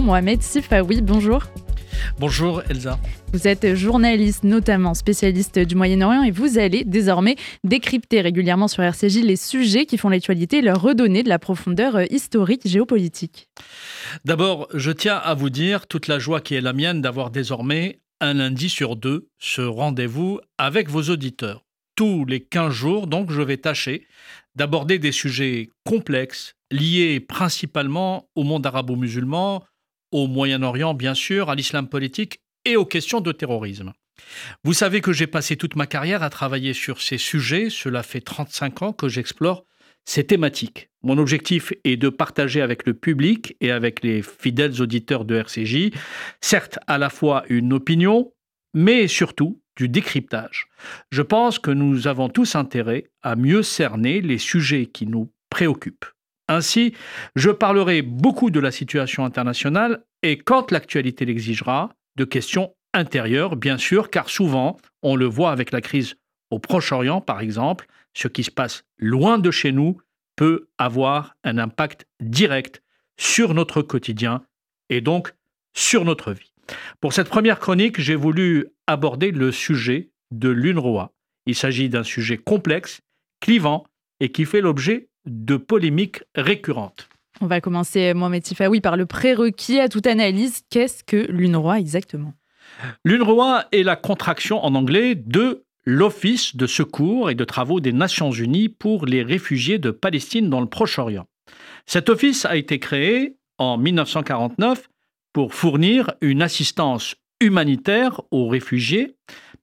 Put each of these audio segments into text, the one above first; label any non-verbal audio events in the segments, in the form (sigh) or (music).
Mohamed Sifawi, bonjour. Bonjour Elsa. Vous êtes journaliste, notamment spécialiste du Moyen-Orient, et vous allez désormais décrypter régulièrement sur RCJ les sujets qui font l'actualité et leur redonner de la profondeur euh, historique géopolitique. D'abord, je tiens à vous dire toute la joie qui est la mienne d'avoir désormais un lundi sur deux ce rendez-vous avec vos auditeurs. Tous les 15 jours, donc, je vais tâcher d'aborder des sujets complexes liés principalement au monde arabo-musulman, au Moyen-Orient bien sûr, à l'islam politique et aux questions de terrorisme. Vous savez que j'ai passé toute ma carrière à travailler sur ces sujets, cela fait 35 ans que j'explore ces thématiques. Mon objectif est de partager avec le public et avec les fidèles auditeurs de RCJ, certes à la fois une opinion, mais surtout du décryptage. Je pense que nous avons tous intérêt à mieux cerner les sujets qui nous préoccupent. Ainsi, je parlerai beaucoup de la situation internationale et, quand l'actualité l'exigera, de questions intérieures, bien sûr, car souvent, on le voit avec la crise au Proche-Orient, par exemple, ce qui se passe loin de chez nous peut avoir un impact direct sur notre quotidien et donc sur notre vie. Pour cette première chronique, j'ai voulu aborder le sujet de l'UNRWA. Il s'agit d'un sujet complexe, clivant et qui fait l'objet de polémiques récurrentes. On va commencer, Mohamed Tifaoui, par le prérequis à toute analyse. Qu'est-ce que l'UNRWA exactement? L'UNRWA est la contraction en anglais de l'Office de secours et de travaux des Nations Unies pour les réfugiés de Palestine dans le Proche-Orient. Cet office a été créé en 1949 pour fournir une assistance humanitaire aux réfugiés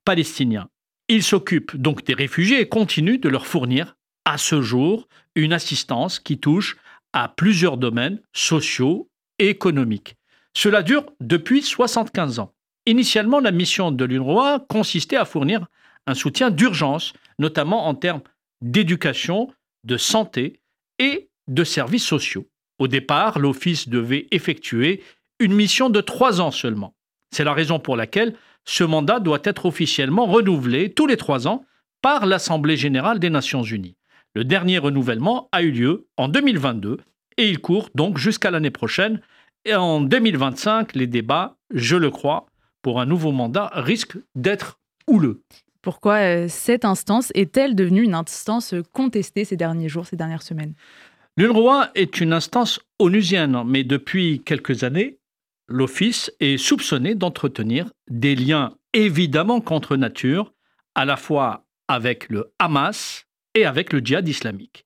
palestiniens. Il s'occupe donc des réfugiés et continue de leur fournir à ce jour une assistance qui touche à plusieurs domaines sociaux et économiques. Cela dure depuis 75 ans. Initialement, la mission de l'UNRWA consistait à fournir un soutien d'urgence, notamment en termes d'éducation, de santé et de services sociaux. Au départ, l'Office devait effectuer une mission de trois ans seulement. C'est la raison pour laquelle ce mandat doit être officiellement renouvelé tous les trois ans par l'Assemblée générale des Nations unies. Le dernier renouvellement a eu lieu en 2022 et il court donc jusqu'à l'année prochaine. Et en 2025, les débats, je le crois, pour un nouveau mandat risquent d'être houleux. Pourquoi euh, cette instance est-elle devenue une instance contestée ces derniers jours, ces dernières semaines? L'UNRWA est une instance onusienne, mais depuis quelques années, l'Office est soupçonné d'entretenir des liens évidemment contre nature, à la fois avec le Hamas et avec le djihad islamique.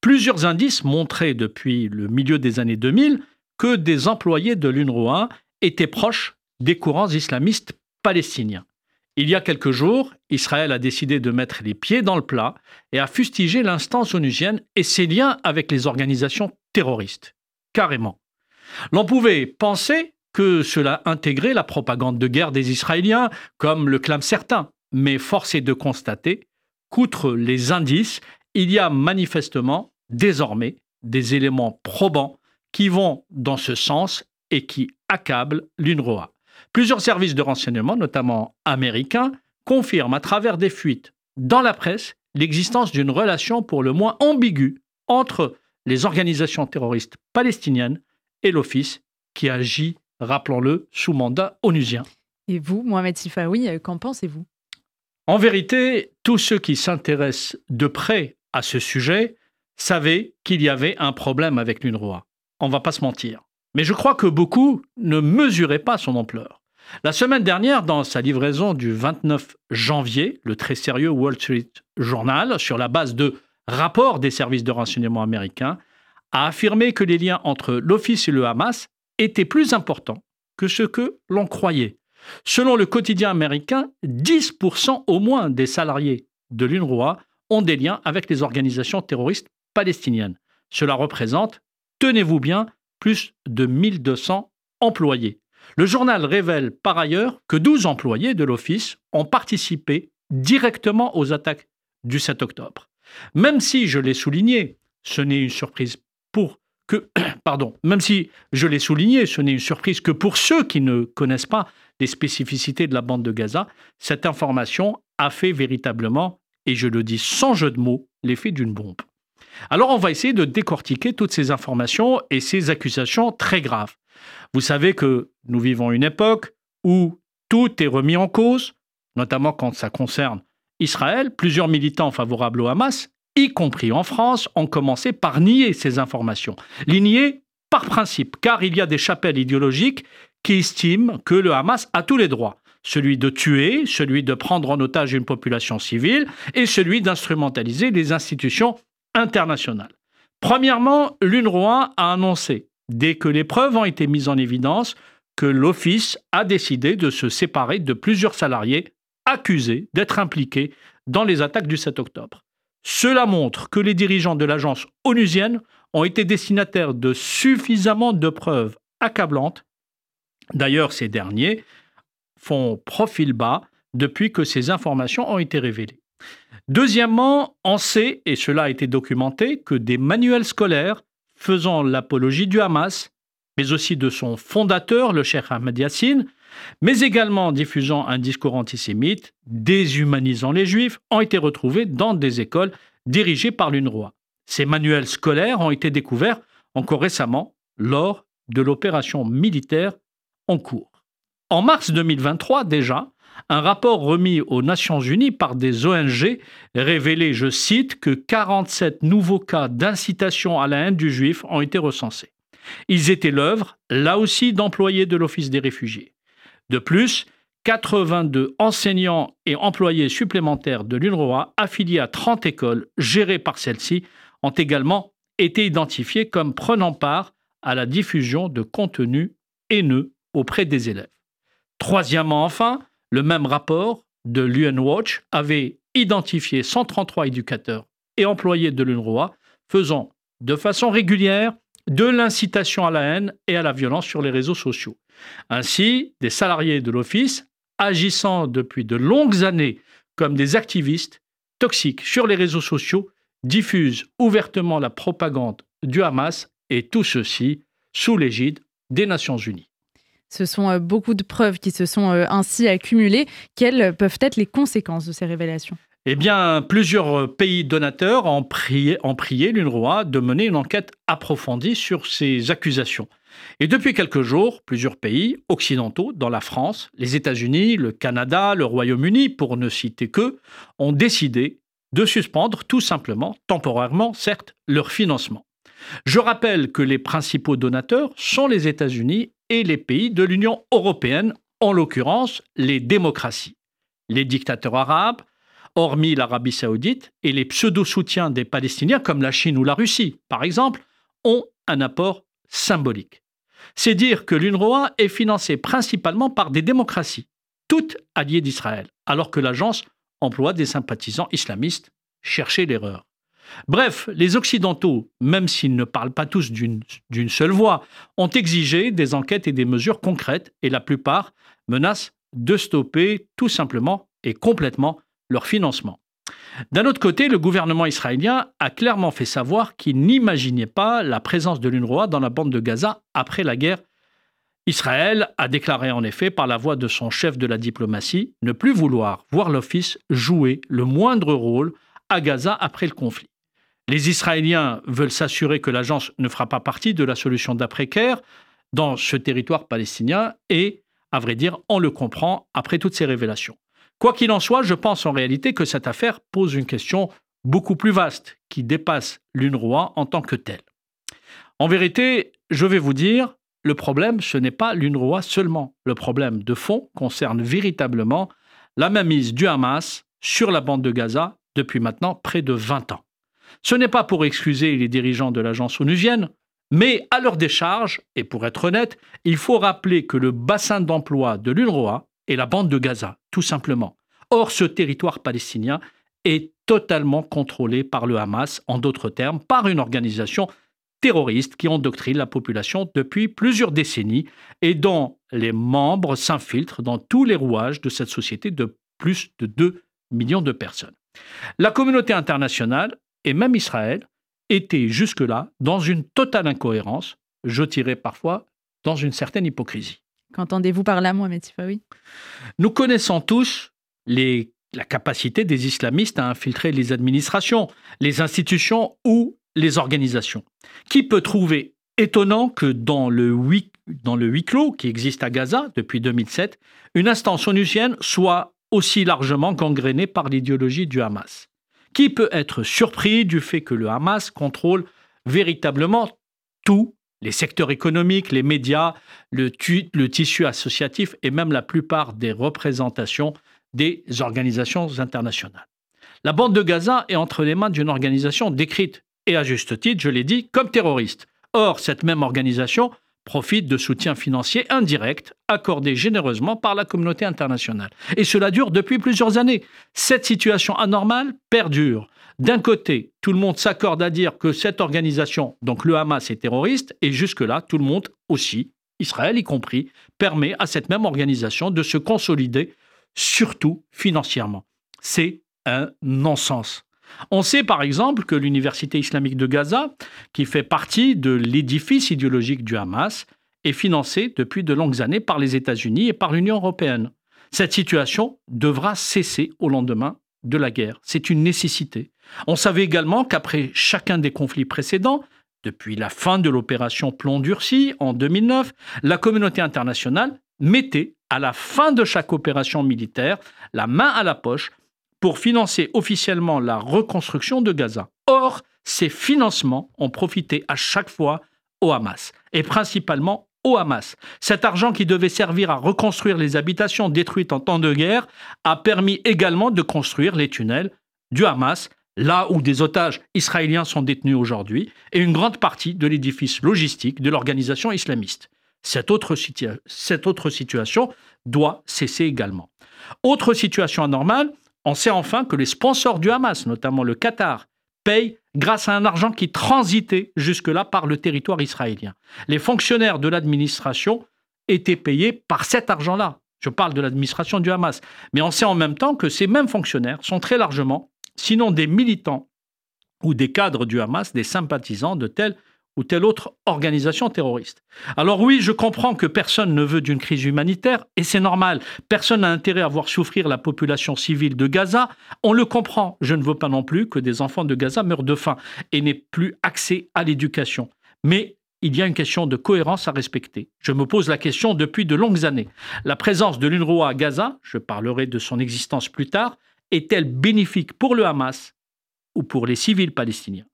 Plusieurs indices montraient depuis le milieu des années 2000 que des employés de l'UNRWA étaient proches des courants islamistes palestiniens. Il y a quelques jours, Israël a décidé de mettre les pieds dans le plat et a fustigé l'instance onusienne et ses liens avec les organisations terroristes. Carrément. L'on pouvait penser que cela intégrait la propagande de guerre des Israéliens, comme le clament certains, mais force est de constater qu'outre les indices, il y a manifestement désormais des éléments probants qui vont dans ce sens et qui accablent l'UNRWA. Plusieurs services de renseignement, notamment américains, confirment à travers des fuites dans la presse l'existence d'une relation pour le moins ambiguë entre les organisations terroristes palestiniennes et l'Office qui agit, rappelons-le, sous mandat onusien. Et vous, Mohamed Sifaoui, euh, qu'en pensez-vous? En vérité, tous ceux qui s'intéressent de près à ce sujet savaient qu'il y avait un problème avec l'UNRWA. On ne va pas se mentir. Mais je crois que beaucoup ne mesuraient pas son ampleur. La semaine dernière, dans sa livraison du 29 janvier, le très sérieux Wall Street Journal, sur la base de rapports des services de renseignement américains, a affirmé que les liens entre l'Office et le Hamas étaient plus importants que ce que l'on croyait. Selon le quotidien américain, 10% au moins des salariés de l'UNRWA ont des liens avec les organisations terroristes palestiniennes. Cela représente, tenez-vous bien, plus de 1200 employés. Le journal révèle par ailleurs que 12 employés de l'Office ont participé directement aux attaques du 7 octobre. Même si, je l'ai souligné, ce n'est une surprise pour que, (clears throat) pardon, même si je l'ai souligné, ce n'est une surprise que pour ceux qui ne connaissent pas les spécificités de la bande de Gaza, cette information a fait véritablement, et je le dis sans jeu de mots, l'effet d'une bombe. Alors on va essayer de décortiquer toutes ces informations et ces accusations très graves. Vous savez que nous vivons une époque où tout est remis en cause, notamment quand ça concerne Israël. Plusieurs militants favorables au Hamas, y compris en France, ont commencé par nier ces informations. Les nier par principe, car il y a des chapelles idéologiques qui estiment que le Hamas a tous les droits celui de tuer, celui de prendre en otage une population civile et celui d'instrumentaliser les institutions internationales. Premièrement, l'UNRWA a annoncé, dès que les preuves ont été mises en évidence, que l'Office a décidé de se séparer de plusieurs salariés accusés d'être impliqués dans les attaques du 7 octobre. Cela montre que les dirigeants de l'agence onusienne ont été destinataires de suffisamment de preuves accablantes. D'ailleurs, ces derniers font profil bas depuis que ces informations ont été révélées. Deuxièmement, on sait, et cela a été documenté, que des manuels scolaires faisant l'apologie du Hamas, mais aussi de son fondateur, le Cheikh Ahmed Yassine, mais également diffusant un discours antisémite, déshumanisant les juifs, ont été retrouvés dans des écoles dirigées par l'UNRWA. Ces manuels scolaires ont été découverts encore récemment lors de l'opération militaire en cours. En mars 2023 déjà, un rapport remis aux Nations Unies par des ONG révélait, je cite, que 47 nouveaux cas d'incitation à la haine du juif ont été recensés. Ils étaient l'œuvre, là aussi, d'employés de l'Office des réfugiés. De plus, 82 enseignants et employés supplémentaires de l'UNRWA affiliés à 30 écoles gérées par celle-ci ont également été identifiés comme prenant part à la diffusion de contenus haineux auprès des élèves. Troisièmement, enfin, le même rapport de l'UN Watch avait identifié 133 éducateurs et employés de l'UNRWA faisant de façon régulière de l'incitation à la haine et à la violence sur les réseaux sociaux. Ainsi, des salariés de l'Office, agissant depuis de longues années comme des activistes toxiques sur les réseaux sociaux, diffusent ouvertement la propagande du Hamas et tout ceci sous l'égide des Nations Unies. Ce sont euh, beaucoup de preuves qui se sont euh, ainsi accumulées. Quelles peuvent être les conséquences de ces révélations? Eh bien, plusieurs pays donateurs ont prié, l'UNRWA de mener une enquête approfondie sur ces accusations. Et depuis quelques jours, plusieurs pays occidentaux, dans la France, les États-Unis, le Canada, le Royaume-Uni, pour ne citer que, ont décidé de suspendre tout simplement, temporairement certes, leur financement. Je rappelle que les principaux donateurs sont les États-Unis et les pays de l'Union européenne, en l'occurrence les démocraties. Les dictateurs arabes, hormis l'Arabie saoudite, et les pseudo-soutiens des Palestiniens, comme la Chine ou la Russie, par exemple, ont un apport symbolique. C'est dire que l'UNRWA est financée principalement par des démocraties, toutes alliées d'Israël, alors que l'agence emploie des sympathisants islamistes. Cherchez l'erreur. Bref, les Occidentaux, même s'ils ne parlent pas tous d'une seule voix, ont exigé des enquêtes et des mesures concrètes et la plupart menacent de stopper tout simplement et complètement leur financement. D'un autre côté, le gouvernement israélien a clairement fait savoir qu'il n'imaginait pas la présence de l'UNRWA dans la bande de Gaza après la guerre. Israël a déclaré en effet par la voix de son chef de la diplomatie ne plus vouloir voir l'Office jouer le moindre rôle à Gaza après le conflit. Les Israéliens veulent s'assurer que l'agence ne fera pas partie de la solution d'après-guerre dans ce territoire palestinien et, à vrai dire, on le comprend après toutes ces révélations. Quoi qu'il en soit, je pense en réalité que cette affaire pose une question beaucoup plus vaste qui dépasse l'UNRWA en tant que telle. En vérité, je vais vous dire, le problème, ce n'est pas l'UNRWA seulement. Le problème de fond concerne véritablement la mainmise du Hamas sur la bande de Gaza depuis maintenant près de 20 ans. Ce n'est pas pour excuser les dirigeants de l'agence onusienne, mais à leur décharge, et pour être honnête, il faut rappeler que le bassin d'emploi de l'UNRWA est la bande de Gaza, tout simplement. Or, ce territoire palestinien est totalement contrôlé par le Hamas, en d'autres termes, par une organisation terroriste qui endoctrine la population depuis plusieurs décennies et dont les membres s'infiltrent dans tous les rouages de cette société de plus de 2 millions de personnes. La communauté internationale et même Israël était jusque-là dans une totale incohérence, je dirais parfois dans une certaine hypocrisie. Qu'entendez-vous par là, Mohamed oui Nous connaissons tous les, la capacité des islamistes à infiltrer les administrations, les institutions ou les organisations. Qui peut trouver étonnant que dans le, huis, dans le huis clos qui existe à Gaza depuis 2007, une instance onusienne soit aussi largement gangrénée par l'idéologie du Hamas? Qui peut être surpris du fait que le Hamas contrôle véritablement tous les secteurs économiques, les médias, le, le tissu associatif et même la plupart des représentations des organisations internationales. La bande de Gaza est entre les mains d'une organisation décrite, et à juste titre, je l'ai dit, comme terroriste. Or, cette même organisation profite de soutien financier indirect accordé généreusement par la communauté internationale. Et cela dure depuis plusieurs années. Cette situation anormale perdure. D'un côté, tout le monde s'accorde à dire que cette organisation, donc le Hamas, est terroriste, et jusque-là, tout le monde aussi, Israël y compris, permet à cette même organisation de se consolider, surtout financièrement. C'est un non-sens. On sait par exemple que l'Université islamique de Gaza, qui fait partie de l'édifice idéologique du Hamas, est financée depuis de longues années par les États-Unis et par l'Union européenne. Cette situation devra cesser au lendemain de la guerre. C'est une nécessité. On savait également qu'après chacun des conflits précédents, depuis la fin de l'opération Plomb durci en 2009, la communauté internationale mettait, à la fin de chaque opération militaire, la main à la poche pour financer officiellement la reconstruction de Gaza. Or, ces financements ont profité à chaque fois au Hamas, et principalement au Hamas. Cet argent qui devait servir à reconstruire les habitations détruites en temps de guerre a permis également de construire les tunnels du Hamas, là où des otages israéliens sont détenus aujourd'hui, et une grande partie de l'édifice logistique de l'organisation islamiste. Cette autre, cette autre situation doit cesser également. Autre situation anormale, on sait enfin que les sponsors du Hamas, notamment le Qatar, payent grâce à un argent qui transitait jusque-là par le territoire israélien. Les fonctionnaires de l'administration étaient payés par cet argent-là. Je parle de l'administration du Hamas. Mais on sait en même temps que ces mêmes fonctionnaires sont très largement, sinon des militants ou des cadres du Hamas, des sympathisants de tels ou telle autre organisation terroriste. Alors oui, je comprends que personne ne veut d'une crise humanitaire, et c'est normal. Personne n'a intérêt à voir souffrir la population civile de Gaza. On le comprend. Je ne veux pas non plus que des enfants de Gaza meurent de faim et n'aient plus accès à l'éducation. Mais il y a une question de cohérence à respecter. Je me pose la question depuis de longues années. La présence de l'UNRWA à Gaza, je parlerai de son existence plus tard, est-elle bénéfique pour le Hamas ou pour les civils palestiniens?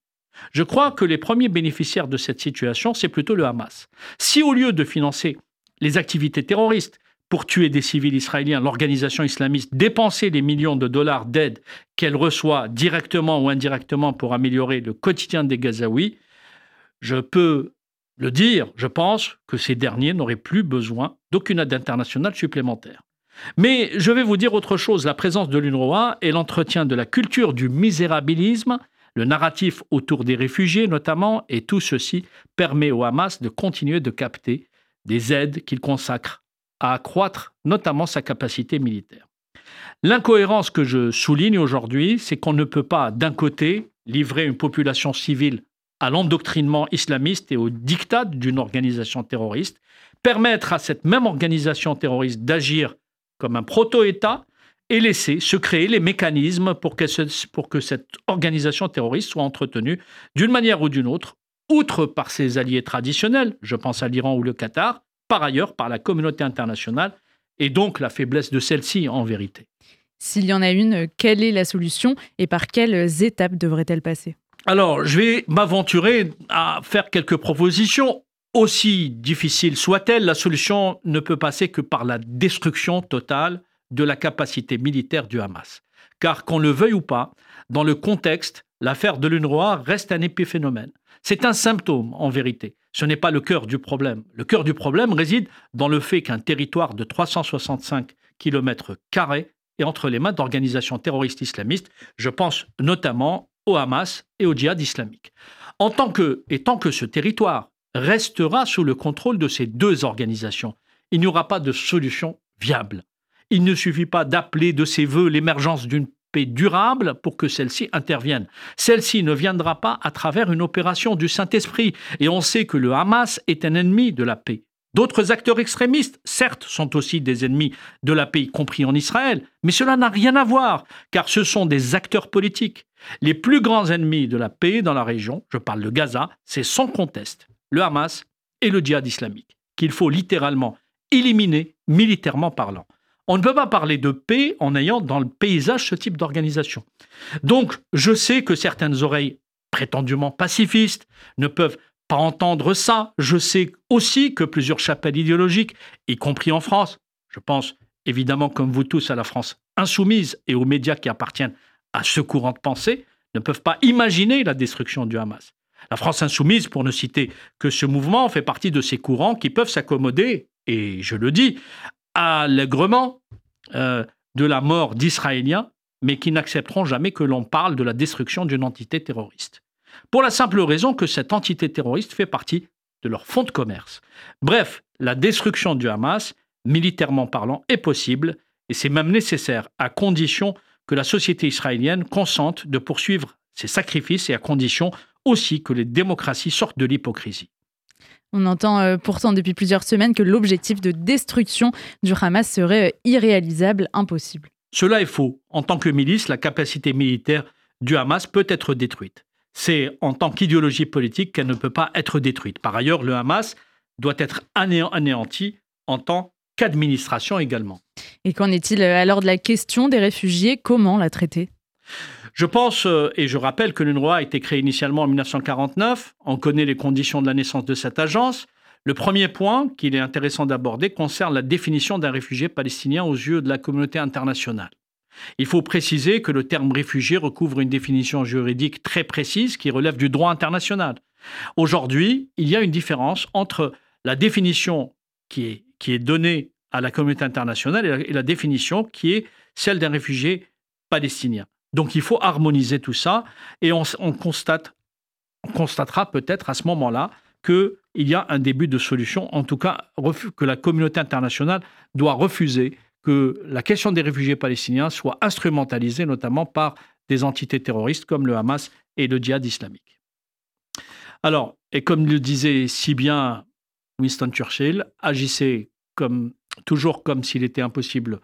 Je crois que les premiers bénéficiaires de cette situation, c'est plutôt le Hamas. Si au lieu de financer les activités terroristes pour tuer des civils israéliens, l'organisation islamiste dépensait les millions de dollars d'aide qu'elle reçoit directement ou indirectement pour améliorer le quotidien des Gazaouis, je peux le dire, je pense que ces derniers n'auraient plus besoin d'aucune aide internationale supplémentaire. Mais je vais vous dire autre chose, la présence de l'UNRWA et l'entretien de la culture du misérabilisme le narratif autour des réfugiés notamment, et tout ceci permet au Hamas de continuer de capter des aides qu'il consacre à accroître notamment sa capacité militaire. L'incohérence que je souligne aujourd'hui, c'est qu'on ne peut pas, d'un côté, livrer une population civile à l'endoctrinement islamiste et au diktat d'une organisation terroriste, permettre à cette même organisation terroriste d'agir comme un proto-État et laisser se créer les mécanismes pour que, pour que cette organisation terroriste soit entretenue d'une manière ou d'une autre, outre par ses alliés traditionnels, je pense à l'Iran ou le Qatar, par ailleurs par la communauté internationale, et donc la faiblesse de celle-ci en vérité. S'il y en a une, quelle est la solution et par quelles étapes devrait-elle passer? Alors, je vais m'aventurer à faire quelques propositions. Aussi difficile soit-elle, la solution ne peut passer que par la destruction totale de la capacité militaire du Hamas. Car qu'on le veuille ou pas, dans le contexte, l'affaire de l'UNRWA reste un épiphénomène. C'est un symptôme, en vérité. Ce n'est pas le cœur du problème. Le cœur du problème réside dans le fait qu'un territoire de 365 km est entre les mains d'organisations terroristes islamistes. Je pense notamment au Hamas et au djihad islamique. En tant que, et tant que ce territoire restera sous le contrôle de ces deux organisations, il n'y aura pas de solution viable. Il ne suffit pas d'appeler de ses voeux l'émergence d'une paix durable pour que celle-ci intervienne. Celle-ci ne viendra pas à travers une opération du Saint-Esprit, et on sait que le Hamas est un ennemi de la paix. D'autres acteurs extrémistes, certes, sont aussi des ennemis de la paix, y compris en Israël, mais cela n'a rien à voir, car ce sont des acteurs politiques. Les plus grands ennemis de la paix dans la région, je parle de Gaza, c'est sans conteste le Hamas et le djihad islamique, qu'il faut littéralement éliminer militairement parlant. On ne peut pas parler de paix en ayant dans le paysage ce type d'organisation. Donc, je sais que certaines oreilles prétendument pacifistes ne peuvent pas entendre ça. Je sais aussi que plusieurs chapelles idéologiques, y compris en France, je pense évidemment comme vous tous à la France insoumise et aux médias qui appartiennent à ce courant de pensée, ne peuvent pas imaginer la destruction du Hamas. La France insoumise, pour ne citer que ce mouvement, fait partie de ces courants qui peuvent s'accommoder, et je le dis, allègrement euh, de la mort d'Israéliens, mais qui n'accepteront jamais que l'on parle de la destruction d'une entité terroriste. Pour la simple raison que cette entité terroriste fait partie de leur fonds de commerce. Bref, la destruction du Hamas, militairement parlant, est possible, et c'est même nécessaire, à condition que la société israélienne consente de poursuivre ses sacrifices et à condition aussi que les démocraties sortent de l'hypocrisie. On entend euh, pourtant depuis plusieurs semaines que l'objectif de destruction du Hamas serait euh, irréalisable, impossible. Cela est faux. En tant que milice, la capacité militaire du Hamas peut être détruite. C'est en tant qu'idéologie politique qu'elle ne peut pas être détruite. Par ailleurs, le Hamas doit être anéanti en tant qu'administration également. Et qu'en est-il euh, alors de la question des réfugiés? Comment la traiter? Je pense, euh, et je rappelle que l'UNRWA a été créée initialement en 1949. On connaît les conditions de la naissance de cette agence. Le premier point qu'il est intéressant d'aborder concerne la définition d'un réfugié palestinien aux yeux de la communauté internationale. Il faut préciser que le terme réfugié recouvre une définition juridique très précise qui relève du droit international. Aujourd'hui, il y a une différence entre la définition qui est, donnée à la communauté internationale et la définition qui est celle d'un réfugié palestinien. Donc il faut harmoniser tout ça et on, constate, on constatera peut-être à ce moment-là qu'il y a un début de solution, en tout cas que la communauté internationale doit refuser que la question des réfugiés palestiniens soit instrumentalisée notamment par des entités terroristes comme le Hamas et le djihad islamique. Alors, et comme le disait si bien Winston Churchill, agissez comme, toujours comme s'il était impossible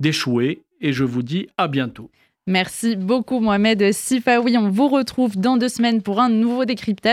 d'échouer, et je vous dis à bientôt. Merci beaucoup Mohamed Sifaoui. On vous retrouve dans deux semaines pour un nouveau décryptage.